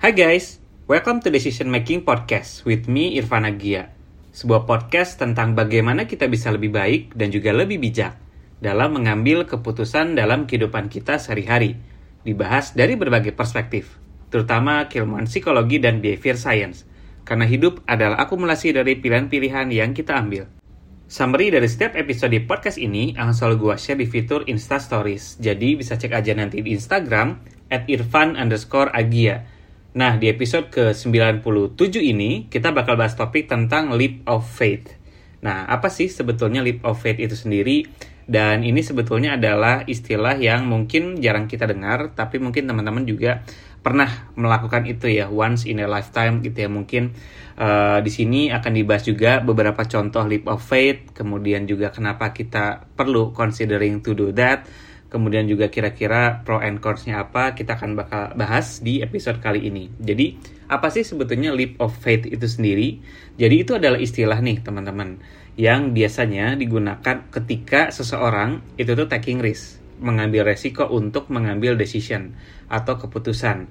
Hai guys, welcome to Decision Making Podcast with me Irfan Agia. Sebuah podcast tentang bagaimana kita bisa lebih baik dan juga lebih bijak dalam mengambil keputusan dalam kehidupan kita sehari-hari. Dibahas dari berbagai perspektif, terutama keilmuan psikologi dan behavior science. Karena hidup adalah akumulasi dari pilihan-pilihan yang kita ambil. Summary dari setiap episode podcast ini akan selalu gue share di fitur Insta Stories. Jadi bisa cek aja nanti di Instagram at irfan underscore agia Nah, di episode ke-97 ini, kita bakal bahas topik tentang leap of faith. Nah, apa sih sebetulnya leap of faith itu sendiri? Dan ini sebetulnya adalah istilah yang mungkin jarang kita dengar, tapi mungkin teman-teman juga pernah melakukan itu ya, once in a lifetime gitu ya. Mungkin uh, di sini akan dibahas juga beberapa contoh leap of faith, kemudian juga kenapa kita perlu considering to do that, kemudian juga kira-kira pro and cons-nya apa kita akan bakal bahas di episode kali ini. Jadi, apa sih sebetulnya leap of faith itu sendiri? Jadi itu adalah istilah nih, teman-teman, yang biasanya digunakan ketika seseorang itu tuh taking risk, mengambil resiko untuk mengambil decision atau keputusan.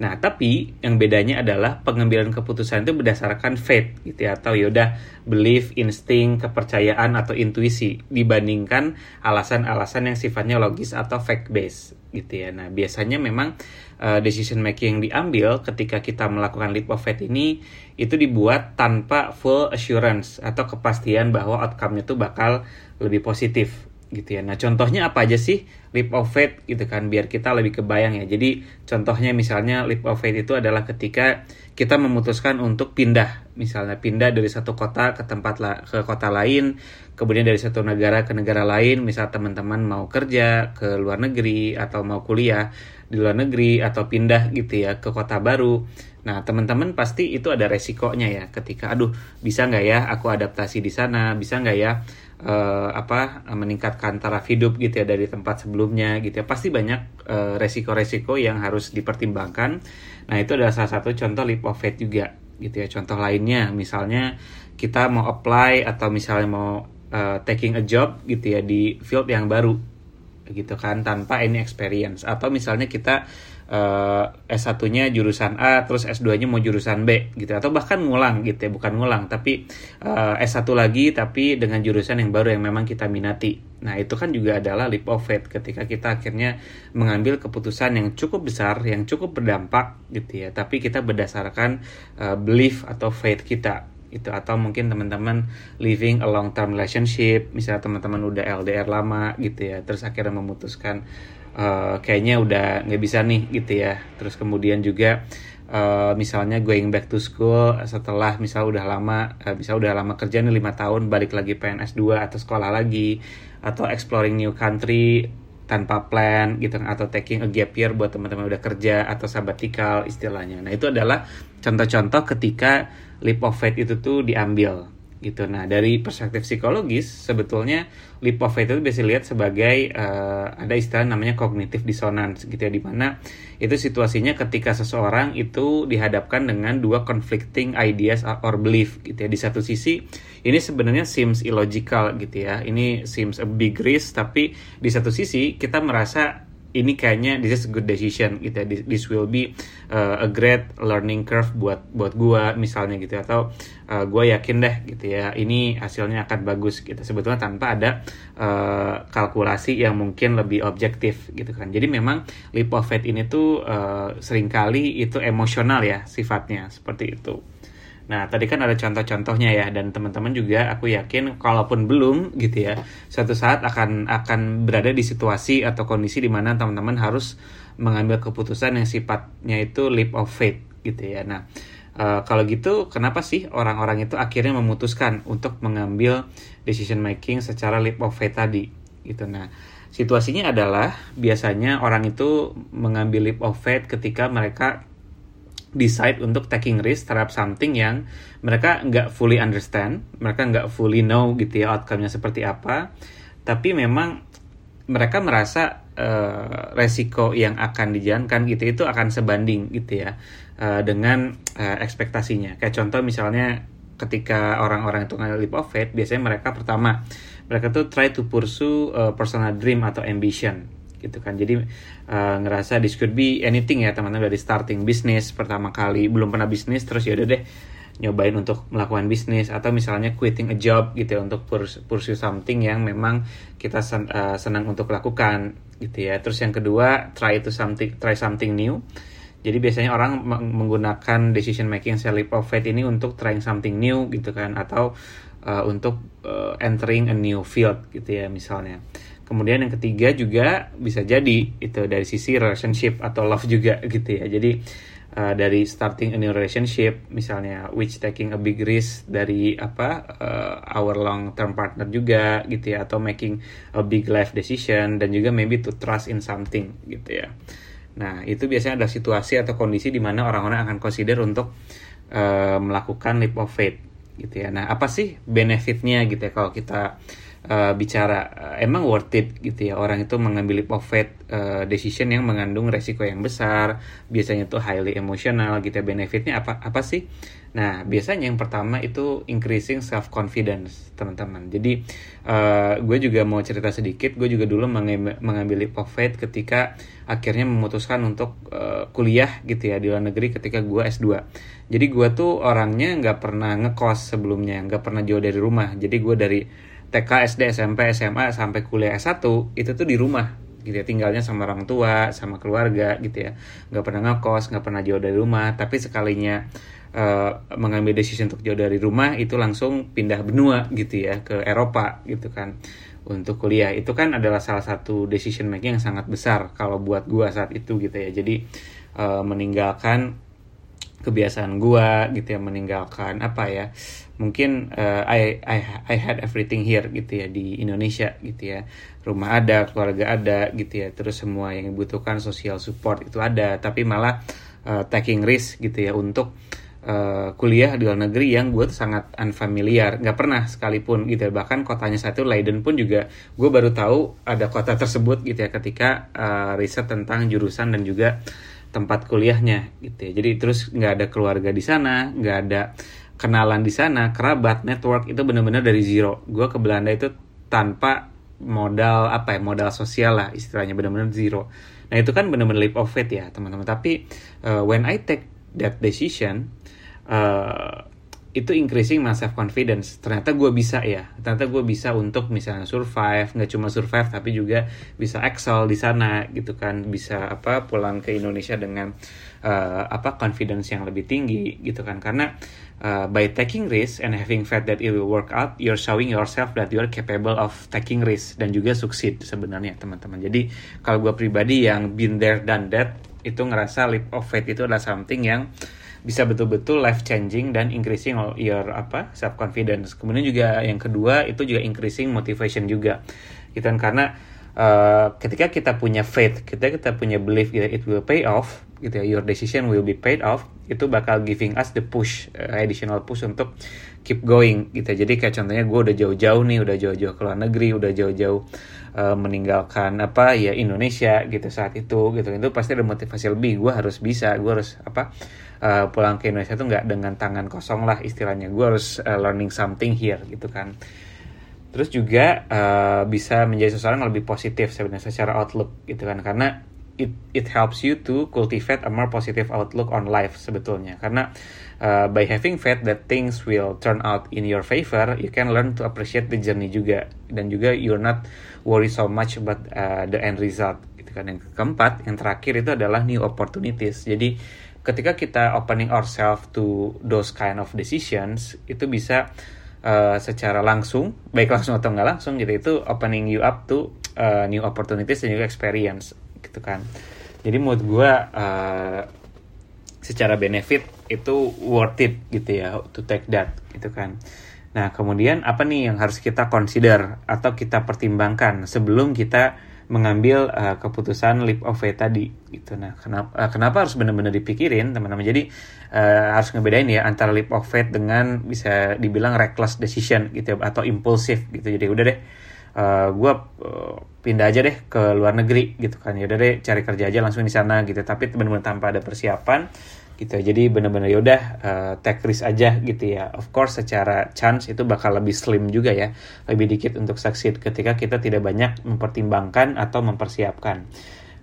Nah, tapi yang bedanya adalah pengambilan keputusan itu berdasarkan faith gitu ya atau yaudah belief, insting, kepercayaan atau intuisi dibandingkan alasan-alasan yang sifatnya logis atau fact based gitu ya. Nah, biasanya memang uh, decision making yang diambil ketika kita melakukan leap of faith ini itu dibuat tanpa full assurance atau kepastian bahwa outcome-nya itu bakal lebih positif gitu ya. Nah, contohnya apa aja sih leap of faith gitu kan biar kita lebih kebayang ya. Jadi, contohnya misalnya leap of faith itu adalah ketika kita memutuskan untuk pindah, misalnya pindah dari satu kota ke tempat la ke kota lain, kemudian dari satu negara ke negara lain, misal teman-teman mau kerja ke luar negeri atau mau kuliah di luar negeri atau pindah gitu ya ke kota baru. Nah, teman-teman pasti itu ada resikonya ya ketika aduh, bisa nggak ya aku adaptasi di sana, bisa nggak ya uh, apa meningkatkan taraf hidup gitu ya dari tempat sebelumnya gitu ya. Pasti banyak uh, resiko-resiko yang harus dipertimbangkan. Nah itu adalah salah satu contoh leap of faith juga gitu ya. Contoh lainnya misalnya kita mau apply atau misalnya mau uh, taking a job gitu ya di field yang baru gitu kan tanpa any experience. Atau misalnya kita uh, eh, S1-nya jurusan A terus S2-nya mau jurusan B gitu. Atau bahkan ngulang gitu ya. Bukan ngulang tapi uh, eh, S1 lagi tapi dengan jurusan yang baru yang memang kita minati. Nah itu kan juga adalah leap of faith ketika kita akhirnya mengambil keputusan yang cukup besar yang cukup berdampak gitu ya. Tapi kita berdasarkan uh, belief atau faith kita itu atau mungkin teman-teman living a long term relationship misalnya teman-teman udah LDR lama gitu ya. Terus akhirnya memutuskan uh, kayaknya udah nggak bisa nih gitu ya terus kemudian juga uh, misalnya going back to school setelah misal udah lama uh, misal udah lama kerja nih lima tahun balik lagi PNS 2 atau sekolah lagi atau exploring new country tanpa plan gitu kan, atau taking a gap year buat teman-teman udah kerja atau sabbatical istilahnya. Nah, itu adalah contoh-contoh ketika leap of faith itu tuh diambil gitu. Nah dari perspektif psikologis sebetulnya leap of faith itu bisa lihat sebagai uh, ada istilah namanya cognitive dissonance gitu ya di mana itu situasinya ketika seseorang itu dihadapkan dengan dua conflicting ideas or belief gitu ya di satu sisi ini sebenarnya seems illogical gitu ya ini seems a big risk tapi di satu sisi kita merasa ini kayaknya this is a good decision gitu ya. This will be uh, a great learning curve buat buat gua misalnya gitu ya. atau uh, gua yakin deh gitu ya ini hasilnya akan bagus gitu. Sebetulnya tanpa ada uh, kalkulasi yang mungkin lebih objektif gitu kan. Jadi memang leap of ini tuh uh, sering kali itu emosional ya sifatnya seperti itu Nah, tadi kan ada contoh-contohnya ya dan teman-teman juga aku yakin kalaupun belum gitu ya, suatu saat akan akan berada di situasi atau kondisi di mana teman-teman harus mengambil keputusan yang sifatnya itu leap of faith gitu ya. Nah, uh, kalau gitu kenapa sih orang-orang itu akhirnya memutuskan untuk mengambil decision making secara leap of faith tadi gitu. Nah, situasinya adalah biasanya orang itu mengambil leap of faith ketika mereka decide untuk taking risk terhadap something yang mereka nggak fully understand, mereka nggak fully know gitu ya outcome-nya seperti apa, tapi memang mereka merasa uh, resiko yang akan dijalankan gitu itu akan sebanding gitu ya uh, dengan uh, ekspektasinya. Kayak contoh misalnya ketika orang-orang itu ngambil leap of faith, biasanya mereka pertama mereka tuh try to pursue uh, personal dream atau ambition gitu kan. Jadi uh, ngerasa this could be anything ya teman-teman dari starting bisnis pertama kali belum pernah bisnis terus ya udah deh nyobain untuk melakukan bisnis. Atau misalnya quitting a job gitu ya untuk pursue something yang memang kita sen uh, senang untuk lakukan gitu ya. Terus yang kedua try to something try something new. Jadi biasanya orang menggunakan decision making self leap of faith ini untuk trying something new gitu kan. Atau uh, untuk uh, entering a new field gitu ya misalnya. Kemudian yang ketiga juga bisa jadi itu dari sisi relationship atau love juga gitu ya. Jadi uh, dari starting a new relationship misalnya which taking a big risk dari apa uh, our long term partner juga gitu ya atau making a big life decision dan juga maybe to trust in something gitu ya. Nah, itu biasanya ada situasi atau kondisi di mana orang-orang akan consider untuk uh, melakukan leap of faith gitu ya. Nah, apa sih benefitnya gitu ya kalau kita uh, bicara uh, emang worth it gitu ya orang itu mengambil faith uh, decision yang mengandung resiko yang besar, biasanya tuh highly emotional gitu ya. Benefitnya apa apa sih? Nah, biasanya yang pertama itu increasing self confidence, teman-teman. Jadi, uh, gue juga mau cerita sedikit. Gue juga dulu mengambil faith ketika akhirnya memutuskan untuk uh, kuliah gitu ya di luar negeri ketika gue S2. Jadi gue tuh orangnya nggak pernah ngekos sebelumnya, nggak pernah jauh dari rumah. Jadi gue dari TK, SD, SMP, SMA sampai kuliah S1 itu tuh di rumah gitu ya. Tinggalnya sama orang tua sama keluarga gitu ya. Nggak pernah ngekos nggak pernah jauh dari rumah. Tapi sekalinya uh, mengambil decision untuk jauh dari rumah itu langsung pindah benua gitu ya ke Eropa gitu kan untuk kuliah. Itu kan adalah salah satu decision making yang sangat besar kalau buat gua saat itu gitu ya. Jadi uh, meninggalkan kebiasaan gua gitu ya meninggalkan apa ya mungkin uh, I, I I had everything here gitu ya di Indonesia gitu ya. Rumah ada keluarga ada gitu ya terus semua yang dibutuhkan social support itu ada. Tapi malah uh, taking risk gitu ya untuk uh, kuliah di luar negeri yang gue tuh sangat unfamiliar. Nggak pernah sekalipun gitu ya. bahkan kotanya satu Leiden pun juga gue baru tahu ada kota tersebut gitu ya ketika uh, riset tentang jurusan dan juga tempat kuliahnya gitu ya. Jadi terus nggak ada keluarga di sana nggak ada kenalan di sana kerabat network itu benar-benar dari zero. Gue ke Belanda itu tanpa modal apa ya modal sosial lah istilahnya benar-benar zero. Nah itu kan benar-benar leap of faith ya teman-teman. Tapi uh, when I take that decision uh, itu increasing my self confidence ternyata gue bisa ya. Ternyata gue bisa untuk misalnya survive nggak cuma survive tapi juga bisa excel di sana gitu kan. Bisa apa pulang ke Indonesia dengan uh, apa confidence yang lebih tinggi gitu kan. Karena uh, by taking risk and having faith that it will work out you're showing yourself that you are capable of taking risk dan juga succeed sebenarnya teman-teman. Jadi kalau gue pribadi yang been there done that itu ngerasa leap of faith itu adalah something yang bisa betul-betul life changing dan increasing your apa self confidence. Kemudian juga yang kedua itu juga increasing motivation juga. Gitu kan karena uh, ketika kita punya faith, kita kita punya belief gitu it will pay off gitu ya, your decision will be paid off, itu bakal giving us the push, uh, additional push untuk keep going gitu. Jadi kayak contohnya gue udah jauh-jauh nih, udah jauh-jauh ke luar negeri, udah jauh-jauh uh, meninggalkan apa ya Indonesia gitu saat itu gitu. Itu pasti ada motivasi lebih, gue harus bisa, gue harus apa uh, pulang ke Indonesia tuh nggak dengan tangan kosong lah istilahnya gue harus uh, learning something here gitu kan terus juga uh, bisa menjadi seseorang yang lebih positif sebenarnya secara outlook gitu kan karena it it helps you to cultivate a more positive outlook on life sebetulnya. Karena uh, by having faith that things will turn out in your favor you can learn to appreciate the journey juga. Dan juga you're not worry so much about uh, the end result. Gitu kan. Yang keempat yang terakhir itu adalah new opportunities. Jadi ketika kita opening ourselves to those kind of decisions itu bisa uh, secara langsung baik langsung atau nggak langsung gitu itu opening you up to uh, new opportunities dan juga experience gitu kan jadi menurut gue uh, secara benefit itu worth it gitu ya to take that gitu kan nah kemudian apa nih yang harus kita consider atau kita pertimbangkan sebelum kita mengambil uh, keputusan leap of faith tadi gitu. Nah, kenapa uh, kenapa harus benar-benar dipikirin teman-teman? Jadi uh, harus ngebedain ya antara leap of faith dengan bisa dibilang reckless decision gitu ya, atau impulsif gitu. Jadi udah deh uh, gue uh, pindah aja deh ke luar negeri gitu kan. Ya udah deh cari kerja aja langsung di sana gitu. Tapi benar-benar tanpa ada persiapan gitu. Jadi bener-bener yaudah uh, take risk aja gitu ya. Of course secara chance itu bakal lebih slim juga ya. Lebih dikit untuk succeed ketika kita tidak banyak mempertimbangkan atau mempersiapkan.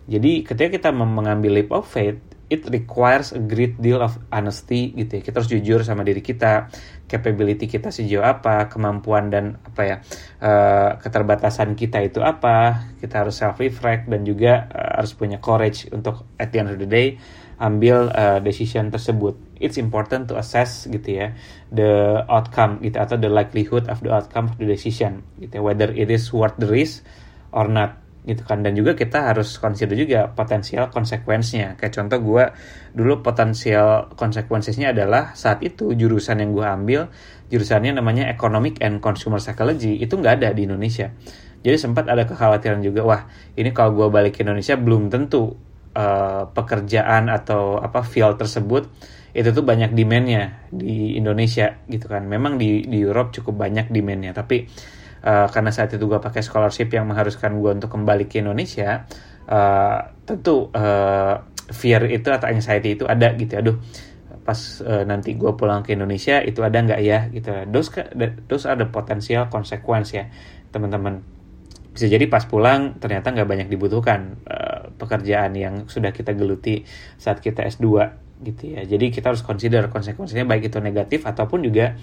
Jadi ketika kita mengambil leap of faith it requires a great deal of honesty gitu ya. Kita harus jujur sama diri kita capability kita sejauh apa kemampuan dan apa ya uh, keterbatasan kita itu apa. Kita harus self reflect dan juga uh, harus punya courage untuk at the end of the day ambil uh, decision tersebut. It's important to assess gitu ya the outcome gitu atau the likelihood of the outcome of the decision gitu ya, whether it is worth the risk or not gitu kan. Dan juga kita harus consider juga potensial konsekuensinya. Kayak contoh gue dulu potensial konsekuensinya adalah saat itu jurusan yang gue ambil jurusannya namanya economic and consumer psychology itu nggak ada di Indonesia. Jadi sempat ada kekhawatiran juga wah ini kalau gue balik ke Indonesia belum tentu uh, pekerjaan atau apa field tersebut itu tuh banyak demandnya di Indonesia gitu kan. Memang di di Europe cukup banyak demandnya tapi uh, karena saat itu gue pakai scholarship yang mengharuskan gue untuk kembali ke Indonesia uh, tentu uh, fear itu atau anxiety itu ada gitu aduh pas uh, nanti gue pulang ke Indonesia itu ada nggak ya gitu. Those those ada potensial consequence ya teman-teman. Bisa jadi pas pulang ternyata nggak banyak dibutuhkan uh, pekerjaan yang sudah kita geluti saat kita S2 gitu ya. Jadi kita harus consider konsekuensinya baik itu negatif ataupun juga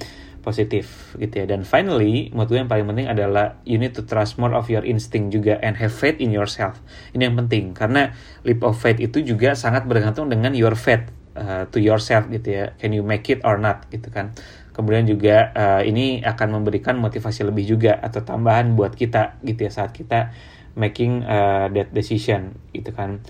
positif gitu ya. Dan finally, menurut gue yang paling penting adalah you need to trust more of your instinct juga and have faith in yourself. Ini yang penting karena leap of faith itu juga sangat bergantung dengan your faith uh, to yourself gitu ya. Can you make it or not gitu kan kemudian juga uh, ini akan memberikan motivasi lebih juga atau tambahan buat kita gitu ya saat kita making uh, that decision gitu kan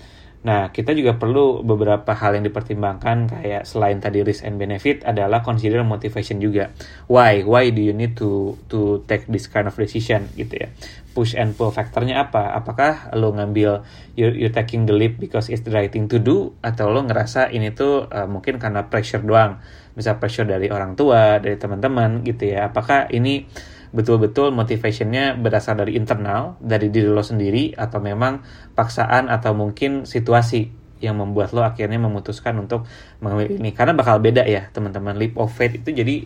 Nah, kita juga perlu beberapa hal yang dipertimbangkan kayak selain tadi risk and benefit adalah consider motivation juga. Why? Why do you need to to take this kind of decision gitu ya? Push and pull faktornya apa? Apakah lo ngambil you you taking the leap because it's the right thing to do atau lo ngerasa ini tuh uh, mungkin karena pressure doang, bisa pressure dari orang tua, dari teman-teman gitu ya. Apakah ini betul-betul motivationnya berasal dari internal dari diri lo sendiri atau memang paksaan atau mungkin situasi yang membuat lo akhirnya memutuskan untuk mengambil ini karena bakal beda ya teman-teman. Leap of faith itu jadi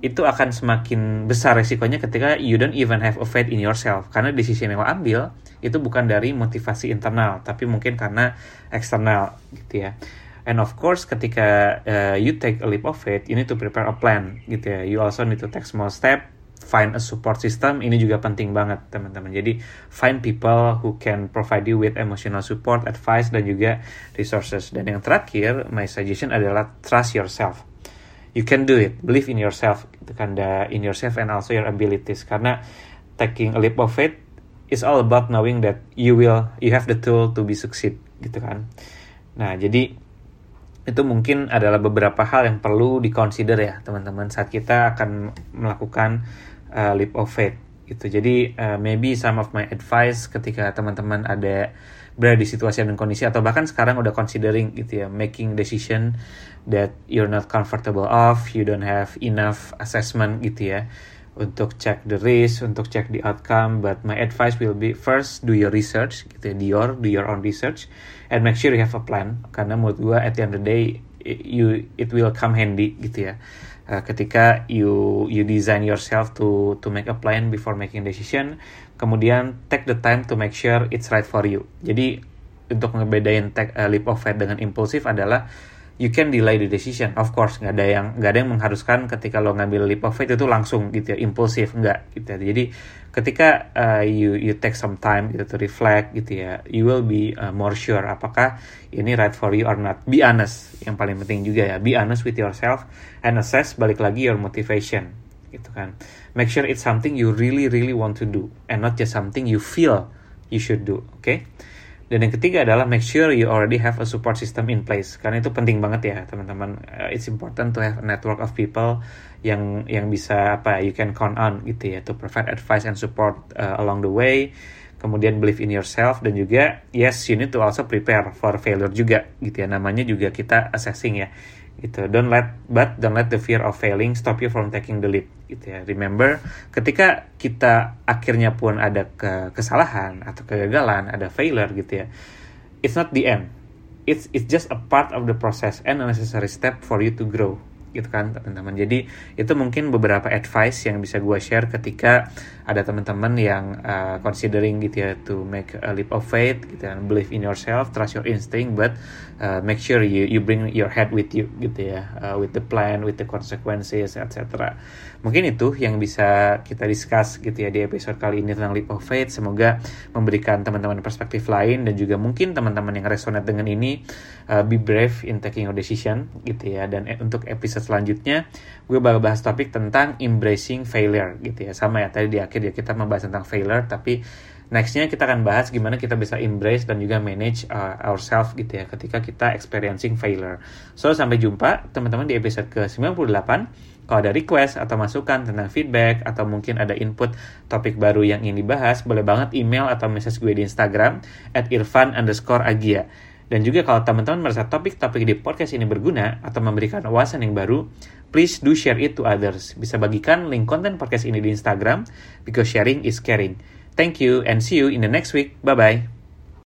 itu akan semakin besar resikonya ketika you don't even have a faith in yourself. Karena decision yang lo ambil itu bukan dari motivasi internal tapi mungkin karena eksternal gitu ya. And of course ketika uh, you take a leap of faith you need to prepare a plan gitu ya. You also need to take small step find a support system ini juga penting banget teman-teman. Jadi find people who can provide you with emotional support, advice dan juga resources. Dan yang terakhir, my suggestion adalah trust yourself. You can do it, believe in yourself, gitu kan, in yourself and also your abilities. Karena taking a leap of faith is all about knowing that you will, you have the tool to be succeed, gitu kan. Nah, jadi itu mungkin adalah beberapa hal yang perlu dikonsider ya teman-teman saat kita akan melakukan uh, leap of faith gitu. Jadi uh, maybe some of my advice ketika teman-teman ada berada di situasi dan kondisi atau bahkan sekarang udah considering gitu ya making decision that you're not comfortable of, you don't have enough assessment gitu ya untuk check the risk, untuk check the outcome. But my advice will be first do your research gitu ya, do your do your own research and make sure you have a plan karena menurut gue at the end of the day you it will come handy gitu ya. Uh, ketika you you design yourself to to make a plan before making decision kemudian take the time to make sure it's right for you. Jadi untuk ngebedain take a leap of faith dengan impulsif adalah you can delay the decision of course nggak ada yang nggak ada yang mengharuskan ketika lo ngambil leap of faith itu langsung gitu ya impulsif nggak gitu ya. jadi ketika uh, you you take some time gitu to reflect gitu ya you will be uh, more sure apakah ini right for you or not be honest yang paling penting juga ya be honest with yourself and assess balik lagi your motivation gitu kan make sure it's something you really really want to do and not just something you feel you should do oke okay? Dan yang ketiga adalah make sure you already have a support system in place. Karena itu penting banget ya teman-teman. Uh, it's important to have a network of people yang yang bisa apa you can count on gitu ya to provide advice and support uh, along the way. Kemudian believe in yourself dan juga yes you need to also prepare for failure juga gitu ya. Namanya juga kita assessing ya gitu. Don't let but don't let the fear of failing stop you from taking the leap gitu ya. Remember ketika kita akhirnya pun ada ke kesalahan atau kegagalan ada failure gitu ya it's not the end. It's it's just a part of the process and a necessary step for you to grow gitu kan teman-teman. Jadi itu mungkin beberapa advice yang bisa gue share ketika ada teman-teman yang uh, considering gitu ya to make a leap of faith gitu kan believe in yourself trust your instinct but uh, make sure you you bring your head with you gitu ya uh, with the plan with the consequences etc mungkin itu yang bisa kita discuss gitu ya di episode kali ini tentang leap of faith. Semoga memberikan teman-teman perspektif lain dan juga mungkin teman-teman yang resonate dengan ini uh, be brave in taking your decision gitu ya. Dan untuk episode selanjutnya gue bakal bahas topik tentang embracing failure gitu ya. Sama ya tadi di akhir ya kita membahas tentang failure tapi nextnya kita akan bahas gimana kita bisa embrace dan juga manage uh, ourselves gitu ya ketika kita experiencing failure. So sampai jumpa teman-teman di episode ke 98 kalau ada request atau masukan tentang feedback atau mungkin ada input topik baru yang ingin dibahas, boleh banget email atau message gue di Instagram at irfan underscore agia. Dan juga kalau teman-teman merasa topik-topik di podcast ini berguna atau memberikan wawasan yang baru, please do share it to others. Bisa bagikan link konten podcast ini di Instagram, because sharing is caring. Thank you and see you in the next week. Bye-bye.